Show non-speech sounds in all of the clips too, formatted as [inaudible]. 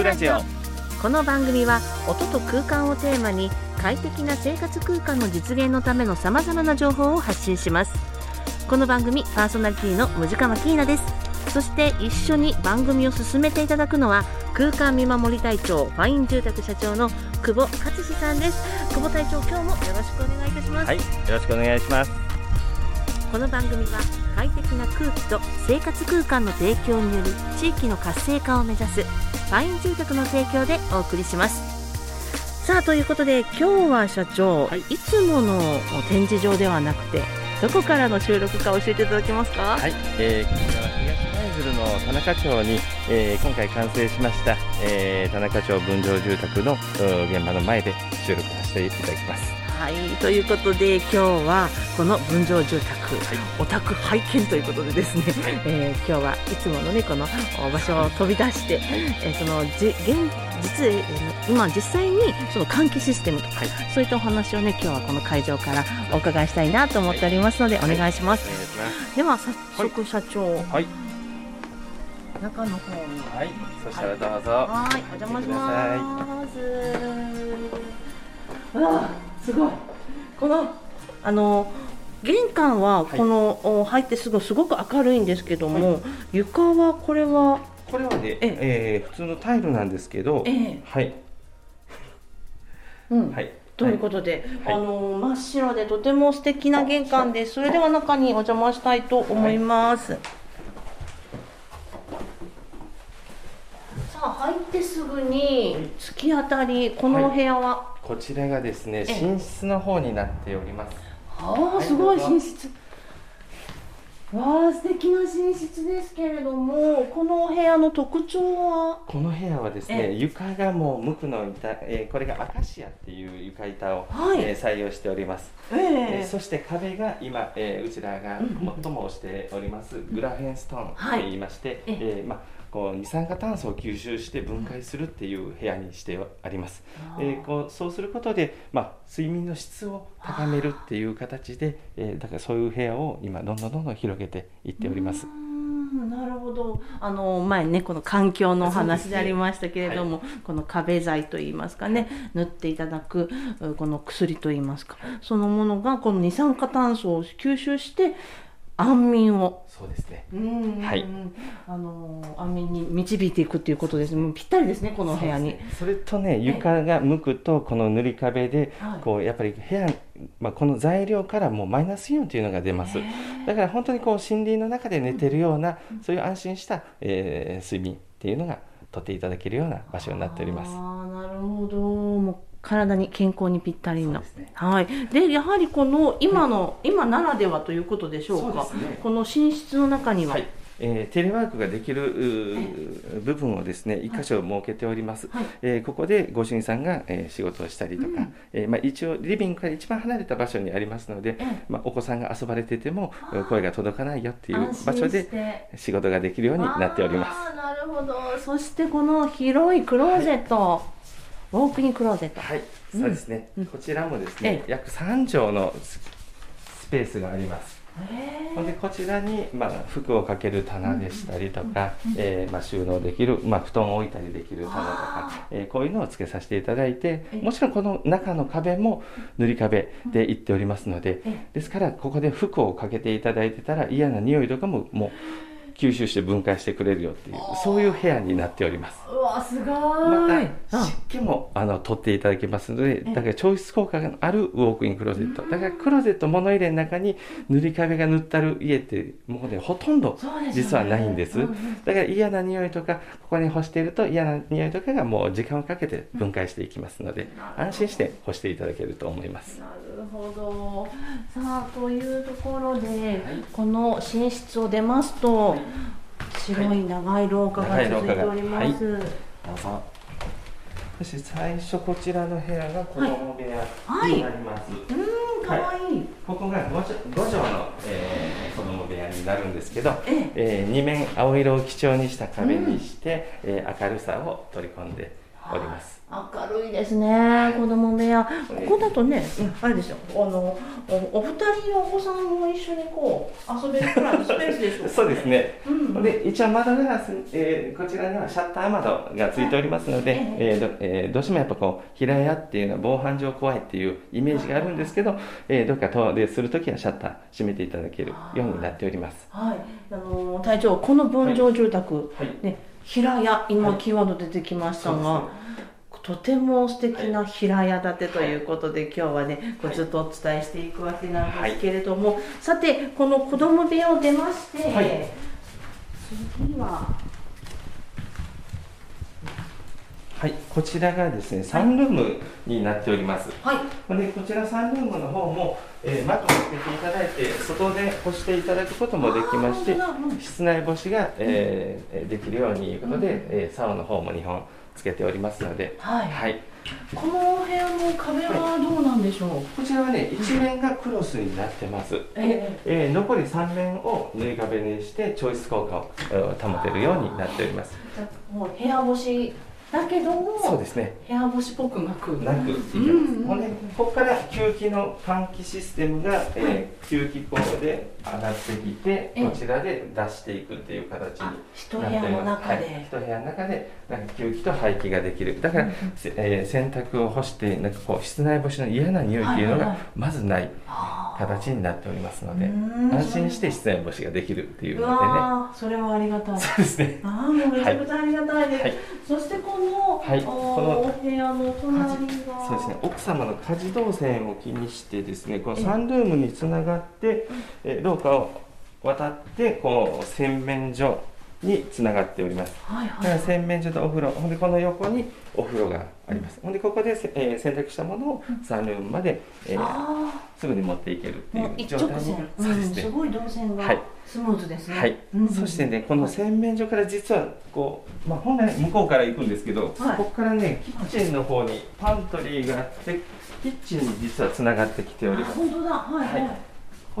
風ラジオ。この番組は音と空間をテーマに快適な生活空間の実現のためのさまざまな情報を発信します。この番組パーソナリティのムジカマキーナです。そして一緒に番組を進めていただくのは空間見守り隊長ファイン住宅社長の久保勝志さんです。久保隊長今日もよろしくお願いいたします、はいよろしくお願いします。この番組は快適な空気と生活空間の提供による地域の活性化を目指すファイン住宅の提供でお送りします。さあということで今日は社長、はい。い、つもの展示場ではなくてどこからの収録か教えていただけますか？はい、えー、こちらは東舞鶴の田中町に、えー、今回完成しました、えー、田中町分譲住宅の現場の前で収録させていただきますはいということで今日はこの分譲住宅、い。お宅拝見ということでですね、えー今日はいつものねこのお場所を飛び出して、えーそのじ現実えー今実際にその換気システムとか、はい。そういったお話をね今日はこの会場からお伺いしたいなと思っておりますので、お願いします、お願いします。では早速社長、はい。中の方に。はい。そしたらどうぞ。はい、お邪魔します。わあ、すごい。この、あの、玄関ははい。この、お入ってすぐすごく明るいんですけども、は床はこれは、これはね、ええ。ー普通のタイルなんですけど、ええ。はい。うん、はい。ということで、はい。あの真っ白でとても素敵な玄関です。それでは中にお邪魔したいと思います。さあ入ってすぐに突き当たりこのお部屋は、こちらがですねええ。寝室の方になっております。ああすごい寝室。わあ素敵な寝室ですけれどもこのお部屋の特徴は？この部屋はですえね床がもう無垢の板、えーこれがアカシアっていう床板を、はい。えー採用しております、ええ。ーそして壁が今、えーうちらが最も推しておりますグラフェンストーンと言いまして、はい。えーまあこう二酸化炭素を吸収して分解するっていう部屋にしてあります、えーこうそうすることで、まあ、睡眠の質を高めるっていう形で、えーだからそういう部屋を今どんどんどんどん広げていっております。なるほど。あの前ねこの環境のお話でありましたけれども、この壁材といいますかね塗っていただくうこの薬といいますかそのものがこの二酸化炭素を吸収して安眠を。そうですね。うん。はい。あの安眠に導いていくっていうことです。ねもうぴったりですねこのお部屋に。それとね床が無垢とこの塗り壁ではい。こうやっぱり部屋、まあ、この材料からもうマイナスイオンというのが出ます。だから本当にこう森林の中で寝てるようなそういう安心した、えー睡眠っていうのがとっていただけるような場所になっております。ああなるほど。もう体に健康にぴったりな、そうですね。はい。でやはりこの今の、今ならではということでしょうか。ね。この寝室の中には、はい。えーテレワークができる部分をですね一箇所設けております、はい。えーここでご主人さんが、えー仕事をしたりとか、うん。えーまあ、一応リビングから一番離れた場所にありますので、ええ。まあ、お子さんが遊ばれてても声が届かないよっていう場所で仕事ができるようになっております。なるほど。そしてこの広いクローゼット、ウォークインクローゼット。はい、うん。そうですね、うん。こちらもですね、え約3畳のススペースがあります。へほんでこちらに、まあ、服をかける棚でしたりとか、えーまあ、収納できる、まあ、布団を置いたりできる棚とか、えーこういうのをつけさせていただいてえもちろんこの中の壁も塗り壁でいっておりますのでえ。ですからここで服をかけていただいてたら嫌な匂いとかももう吸収して分解してくれるよっていうそういう部屋になっております。うわすごまいた湿気もあの取っていただけますのでえだから調湿効果があるウォークインクローゼット。だからクローゼット物入れの中に塗り壁が塗ってある家ってもうねほとんど実はないんです。うんうんだから嫌な匂いとかここに干していると嫌な匂いとかがもう時間をかけて分解していきますので安心して干していただけると思います。なるほど。さあというところで、この寝室を出ますと、白い長い廊下が続いております、どうぞ。そして最初こちらの部屋が子供部屋になります、うーんかわいい、ここが 5, 畳5畳の、えー子供部屋になるんですけど、ええ。えー二面青色を基調にした壁にして、えー明るさを取り込んでおります。明るいですね、子供部屋。ここだとね、あれですよ。あのおお二人のお子さんも一緒にこう遊べるくらいのスペースでしょう、[laughs] そうですね。うん、で一応窓ガラス、えー、こちらにはシャッター窓がついておりますので、えー、どえー、どうしてもやっぱこう平屋っていうのは防犯上怖いっていうイメージがあるんですけど、えー、どっか遠出するときはシャッター閉めていただけるようになっております。はい。あの隊長この分譲住宅、はい、ね平屋今キーワード出てきましたが。とても素敵な平屋建てということで、今日はねこうずっとお伝えしていくわけなんですけれども、さてこの子供部屋を出まして、はい、次ははいこちらがですねサンルームになっております、はい、でこちらサンルームの方も、えー、マットをつけていただいて外で干していただくこともできまして室内干しが、えー、できるようにということで、えー、竿の方も2本つけておりますので、はい、はい、この部屋の壁はどうなんでしょう、はい、こちらはね一面がクロスになってます、えー、えー、残り3面を縫い壁にしてチョイス効果を保てるようになっております。もう部屋干しだけどもそうですね。部屋干しっぽくなくなくいけます、ここから吸気の換気システムが、えー、吸気口で上がってきてこちらで出していくっていう形になって一部屋の中で、はい、一部屋の中でなんか吸気と排気ができる。だから、うん、えー、洗濯を干してなんかこう室内干しの嫌な匂いっていうのがまずない形になっておりますので、安心して室内干しができるっていうのでね。それはありがたい。そうですね。ああもうめちゃくちゃありがたいです、はい、そしてこの、はい、このお部屋の隣が。そうですね奥様の家事動線を気にしてですねこのサンルームにつながって、え廊下を渡ってこう洗面所につながっております、はいはい、だから洗面所とお風呂ほんでこの横にお風呂があります、うん、ほんでここで、えー、洗濯したものをサンルームまで、えー、すぐに持っていけるっていう状態にそうですね、すごい動線がスムーズですね、はい、うん、そしてねこの洗面所から実はこう、まあ、本来向こうから行くんですけど、はい、ここからねキッチンの方にパントリーがあってキッチンに実はつながってきております。本当だ。はい、はい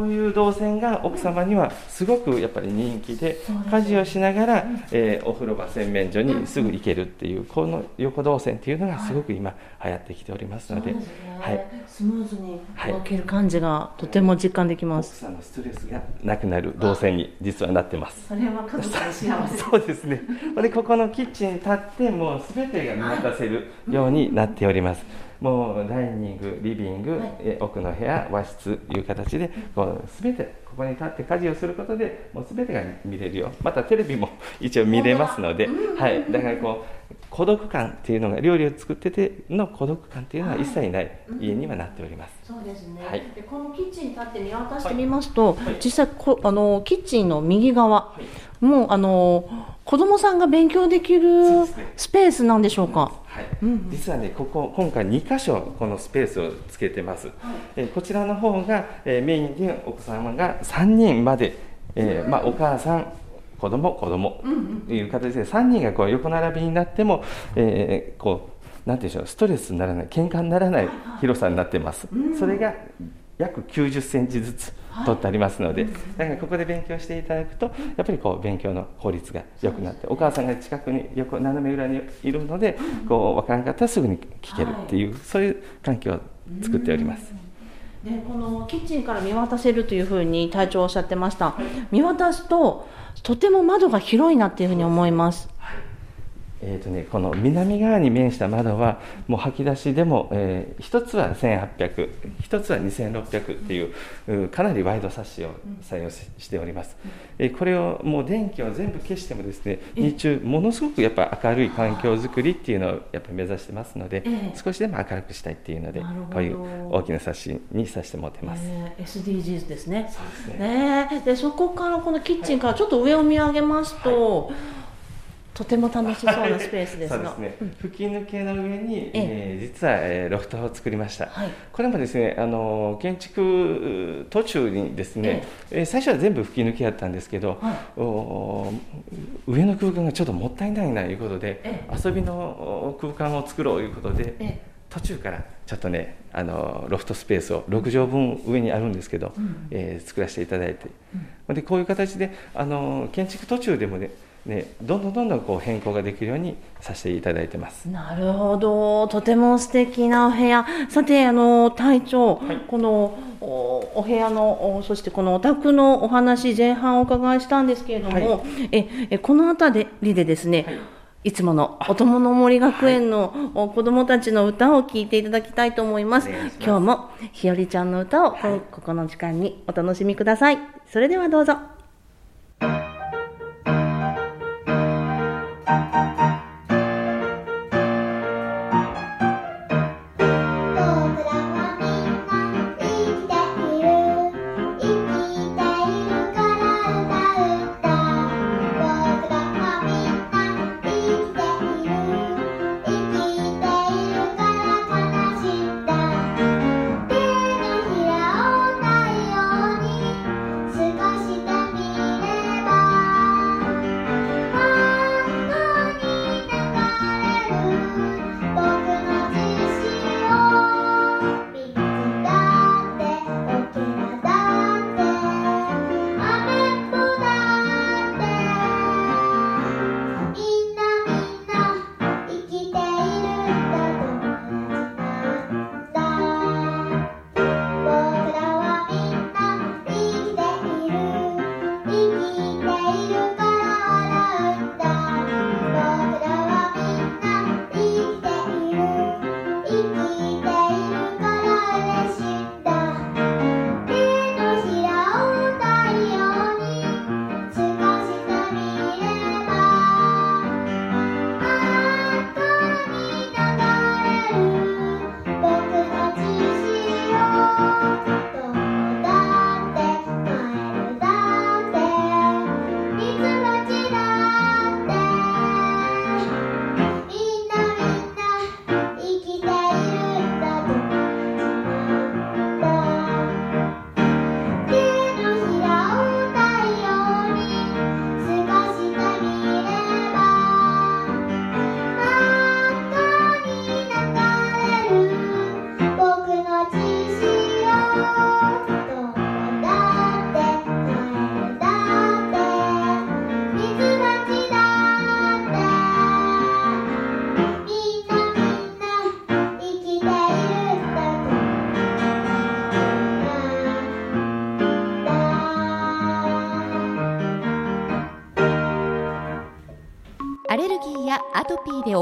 こういう動線が奥様にはすごくやっぱり人気で家事をしながら、えー、お風呂場洗面所にすぐ行けるっていうこの横動線っていうのがすごく今流行ってきておりますので、ね、はい、スムーズに動ける感じがとても実感できます、はい、奥さんのストレスがなくなる動線に実はなってます。それは家族幸せ。[laughs] そうですね。でここのキッチンに立ってもう全てが見渡せるようになっております、もうダイニングリビング、はい、奥の部屋和室という形でこう全てここに立って家事をすることでもう全てが見れるよ。またテレビも [laughs] 一応見れますので、はい、だからこう孤独感っていうのが料理を作ってての孤独感っていうのは一切ない家にはなっております。そうですね。はい、でこのキッチンに立って見渡してみますと、はい、実際こあのキッチンの右側、はい、もうあの子供さんが勉強できるスペースなんでしょうか？はい、うん、実はねここ今回2箇所このスペースをつけてます、はい、えこちらの方が、えー、メインでお子様が3人まで、えー、まあ、お母さん子供子供という形で3人がこう横並びになっても、えー、こうなんていうんでしょうストレスにならない喧嘩にならない広さになってます、それが約90センチずつ取ってありますので、だからここで勉強していただくとやっぱりこう勉強の効率が良くなってお母さんが近くに横斜め裏にいるのでこう分からなかったらすぐに聞けるっていう、そういう環境を作っております。でこのキッチンから見渡せるというふうに隊長おっしゃってました、見渡すととても窓が広いなっていうふうに思います。えーとね、この南側に面した窓はもう吐き出しでも、えー、1つは1800、1つは2600っていうかなりワイドサッシを採用しております、えー、これをもう電気を全部消してもですね日中ものすごくやっぱ明るい環境づくりっていうのをやっぱ目指してますので、少しでも明るくしたいっていうのでこういう大きなサッシにさせてもらってます、えー、SDGs ですね。そうですね、ね、でそこからこのキッチンからちょっと上を見上げますと、はいとても楽しそうなスペースですが、[laughs] ね、吹き抜けの上に、えー、実は、えー、ロフトを作りました、はい、これもですねあの建築途中にですね、えー、最初は全部吹き抜けやったんですけど、はい、お上の空間がちょっともったいないなということで、遊びの空間を作ろうということで、途中からちょっとねあのロフトスペースを6畳分上にあるんですけど、うん、えー、作らせていただいて、うん、でこういう形であの建築途中でもねね、どんどんどんどんこう変更ができるようにさせていただいてます。なるほど、とても素敵なお部屋。さて、あの隊長、はいこのおお部屋のおそしてこのお宅のお話前半お伺いしたんですけれども、はええこの辺りでですね。いつものお友の森学園のお子供たちの歌を聴いていただきたいと思います。いします今日もひよりちゃんの歌をこ,、ここの時間にお楽しみください。それではどうぞ。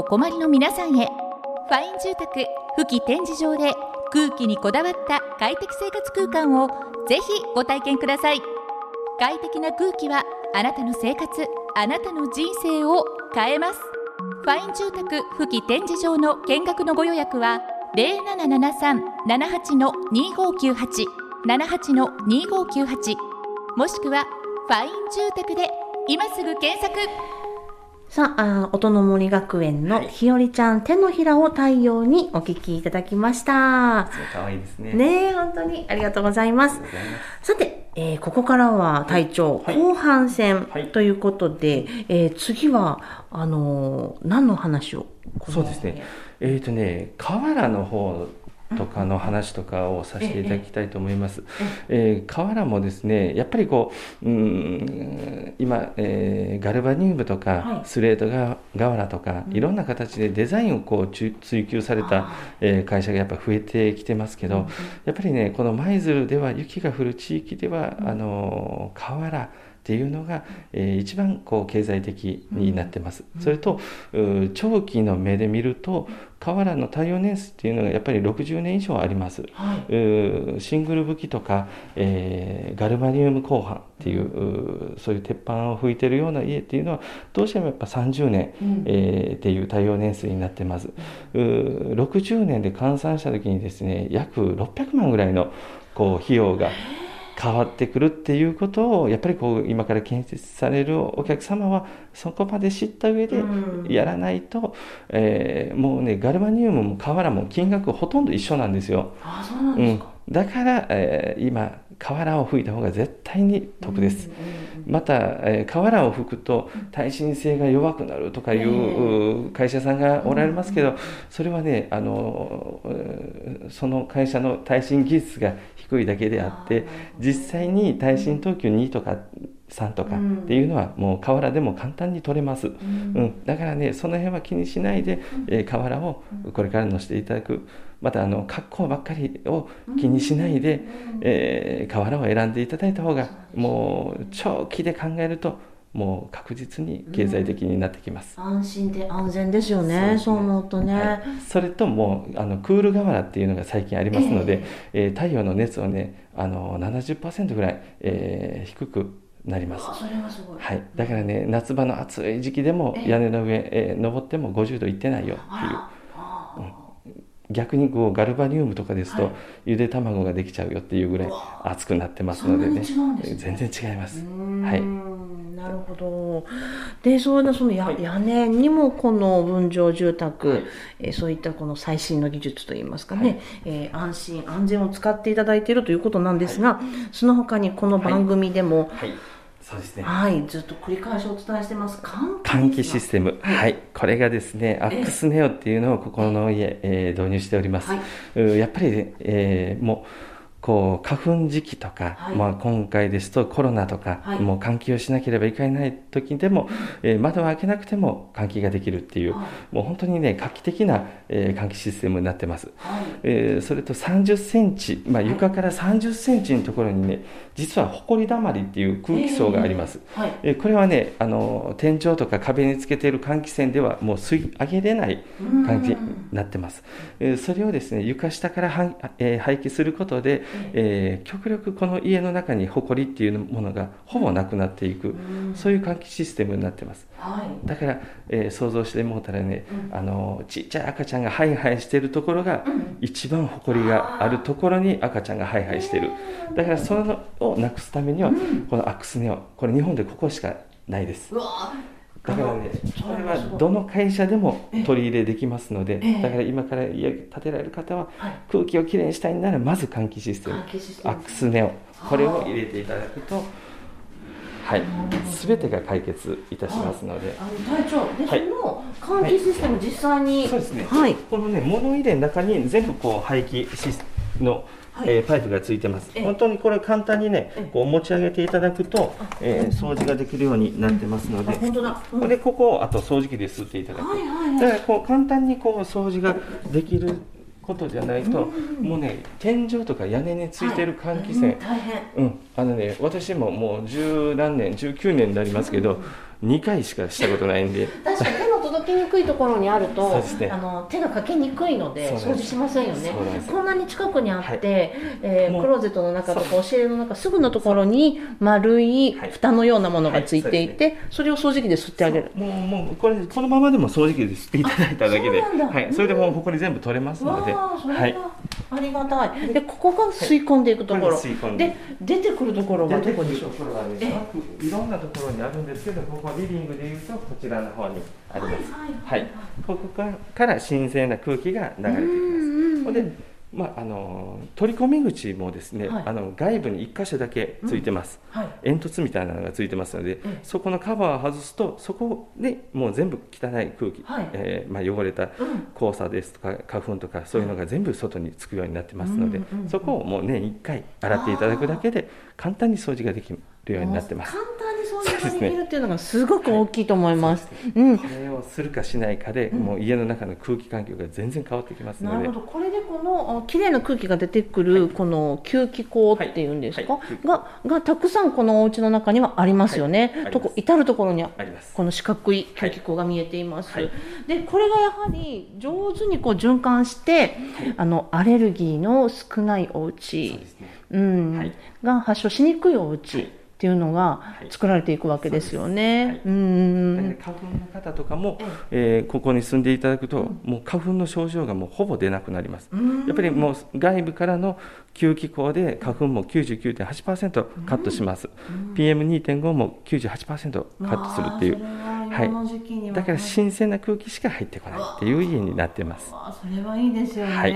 困りの皆さんへ。ファイン住宅富木展示場で空気にこだわった快適生活空間をぜひご体験ください。快適な空気はあなたの生活あなたの人生を変えます。ファイン住宅富木展示場の見学のご予約は0773-78-2598 78-2598もしくはファイン住宅で今すぐ検索。さあ、あ音の森学園のひよりちゃん、手のひらを太陽にお聞きいただきました。可愛いですね。ねえ、本当にありがとうございます。さて、えーここからは隊長、はい後半戦はいということで、えー次は、あのー何の話を？そうですね。えっ、とね、河原の方とかの話とかをさせていただきたいと思います。えー河原もですね、やっぱりこう、うーん今、えーガルバニウムとか、はい。スレートが瓦とか、いろんな形でデザインをこう追追求された、えー会社がやっぱ増えてきてますけど、やっぱりね、この舞鶴では雪が降る地域では、あのー河原っていうのが、えー一番こう経済的になってます。それとう長期の目で見ると河原の耐用年数っていうのがやっぱり60年以上あります。はい。うシングル武器とか、えーガルバニウム鋼板っていううそういう鉄板を吹いてるような家っていうのはどうしてもやっぱ30年、うんえーっていう耐用年数になってます。う60年で換算した時にですね約600万ぐらいのこう費用が変わってくるっていうことをやっぱりこう今から建設されるお客様はそこまで知った上でうんやらないと、えーもうねガルバニウムも瓦も金額ほとんど一緒なんですよ。あ、そうなんうんですか。、だから、えー今瓦を吹いた方が絶対に得です。また、えー瓦を吹くと耐震性が弱くなるとかいう、会社さんがおられますけど、それはねあのえーその会社の耐震技術が低いだけであって実際に耐震等級2とか酸とかっていうのはもう瓦でも簡単に取れます、うん。だからねその辺は気にしないで、えー瓦をこれからのしていただく。またあの格好ばっかりを気にしないで、えー瓦を選んでいただいた方がもう長期で考えるともう確実に経済的になってきます、安心で安全ですよね。そう思うとね。はい、それともうあのクール瓦っていうのが最近ありますので、えー太陽の熱をねあの70%ぐらい、えー低くなります。それはすごい。はい、だからね夏場の暑い時期でもええ。屋根の上、えー登っても50度いってないよっていう。逆にこうガルバニウムとかですと、はい。ゆで卵ができちゃうよっていうぐらい熱くなってますのでね。全然違います。はい。なるほど。で、そういうそのや、はい。屋根にもこの分譲住宅、はい。えーそういったこの最新の技術といいますかね、はい。えー安心安全を使っていただいているということなんですが、その他にこの番組でも、はいそうですね。はい、ずっと繰り返しお伝えしてます。換気システム、はいはい、これがですね、アックスネオっていうのをここの家、えー導入しております。はい。うやっぱりね、えーもうこう花粉時期とか、はい。まあ、今回ですとコロナとか、はい。もう換気をしなければいけない時でも、えー窓を開けなくても換気ができるっていう、はい。もう本当にね画期的な、えー換気システムになってます。はい。えーそれと30センチ、まあ、床から30センチのところにね実はほこりだまりっていう空気層があります。えーこれはねあの天井とか壁につけている換気扇ではもう吸い上げれない換気になってます、えーそれをですね床下からはん、えー排気することで、えー極力この家の中にほこりっていうものがほぼなくなっていく、そういう換気システムになってます。はい。だから、えー想像してもうたらね、あのちっちゃい赤ちゃんがハイハイしてるところが、一番ほこりがあるところに赤ちゃんがハイハイしてるだからそれをなくすためには、このアックスネオこれ日本でここしかないです。うわだからねそこれれはどの会社でも取り入れできますのでええ。だから今から家建てられる方ははい。空気をきれいにしたいならまず換気システム。アックスネオ。これを入れていただくとはい。全てが解決いたしますので。あの隊長で、はい。その換気システム実際に、そうですね、はい。このね物入れの中に全部こう排気シスの、はいえーパイプがついてます。ええ。本当にこれ簡単にねええ。こう持ち上げていただくと、えー掃除ができるようになってますので、うん。これここをあと掃除機で吸っていただく、はいはいはい。だからこう簡単にこう掃除ができることじゃないと、もうね天井とか屋根についてる換気扇、うん大変。うん、あのね私ももう十何年19年になりますけど、2回しかしたことないんで届きにくいところにあると、ね。あの手がかけにくいので掃除しませんよね。こんなに近くにあって、はい。えークローゼットの中とか押し入れの中すぐのところに丸いはい。蓋のようなものがついていはい。て、それを掃除機で吸ってあげる。もうもうこれこのままでも掃除機で吸っていただいただけで、はい、それでもうここに全部取れますので、はい、ありがたい、でここが吸い込んでいくところ、これが吸いでで出てくるところはどこでしょうところはね、各いろんなところにあるんですけど、ここリビングでいうとこちらの方にあります。はい、ここからから新鮮な空気が流れてきます。ほんで、まああの取り込み口もですね、はい。あの外部に一箇所だけついてます。はい。煙突みたいなのがついてますので、えそこのカバーを外すとそこでもう全部汚い空気、はい。えーまあ、汚れたうん。黄砂ですとか花粉とかそういうのが全部外につくようになってますので、うんうんうんそこをもう年1回洗っていただくだけで簡単に掃除ができるようになってます。簡単に掃除ができるっていうのがすごく大きいと思います。うん。これをするかしないかで、もう家の中の空気環境が全然変わってきますのでなるほどこれでこのあ綺麗な空気が出てくる、この吸気口っていうんですか、はいはいががたくさんこのお家の中にはありますよね、とこ至る所にあります。この四角い吸気口が見えています、はいでこれがやはり上手にこう循環して、あのアレルギーの少ないおそう家ですね。うん。はい。が発症しにくいお家はいっていうのがい。作られていくわけですよね。花粉の方とかも、えーここに住んでいただくと、もう花粉の症状がもうほぼ出なくなります。やっぱりもう外部からの吸気口で花粉も99.8%カットします。PM2.5 も98%カットするっていう。はい、だから新鮮な空気しか入ってこないっていう家になってます。それはいいですよね。はい。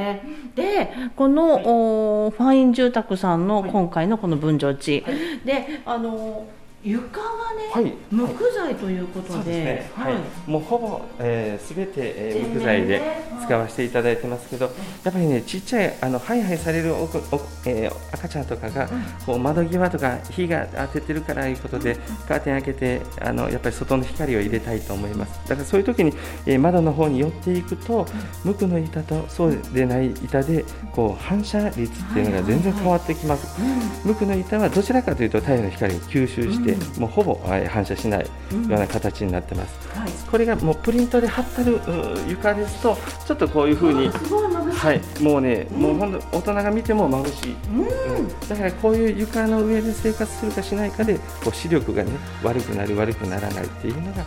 でこの、おファイン住宅さんの今回のこの分譲地、であの床がね、はい。木材ということで。ね。ははい。い。もうほぼ、えー、全て、えー木材で使わせていただいてますけどやっぱりねちっちゃいあのハイハイされるお子お、えー赤ちゃんとかがこう窓際とか火が当ててるからいうことでカーテン開けてあのやっぱり外の光を入れたいと思います。だからそういう時に、えー窓の方に寄っていくと無垢の板とそうでない板でこう反射率っていうのが全然変わってきます、無垢の板はどちらかというと太陽の光を吸収して、もうほぼはい反射しないような形になってます、はい。これがもうプリントで貼ってあるう床ですとちょっとこういうふうにはいもうね、もう本当大人が見ても眩しい、うん。だからこういう床の上で生活するかしないかでこう視力がね悪くなる悪くならないっていうのが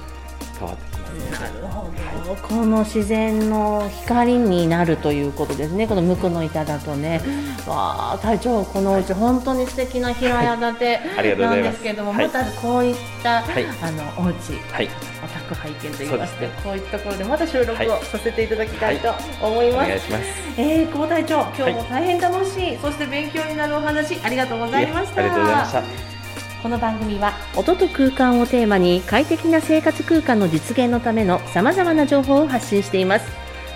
変わってなるほど、この自然の光になるということですね、この無垢の板だとね、わあ、隊長、このうち本当に素敵な平屋建てなんですけれども、はい。またこういった、はい。あのお家はい。お宅拝見といいまして、ね。こういったところでまた収録をはい。させていただきたいと思いおます。願いえー、久保隊長、今日も大変楽しい、そして勉強になるお話、ありがとうございました。ありがとうございましたこの番組は音と空間をテーマに快適な生活空間の実現のためのさまざまな情報を発信しています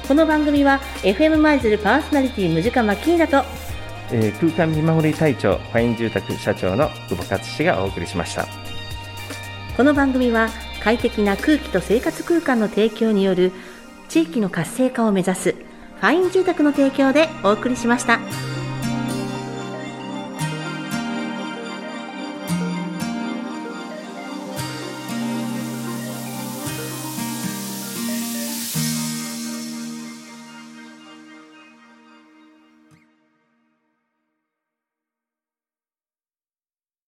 この番組は FM 舞鶴パーソナリティムジカマキーナとえー空間見守り隊長ファイン住宅社長の久保勝氏がお送りしましたこの番組は快適な空気と生活空間の提供による地域の活性化を目指すファイン住宅の提供でお送りしました。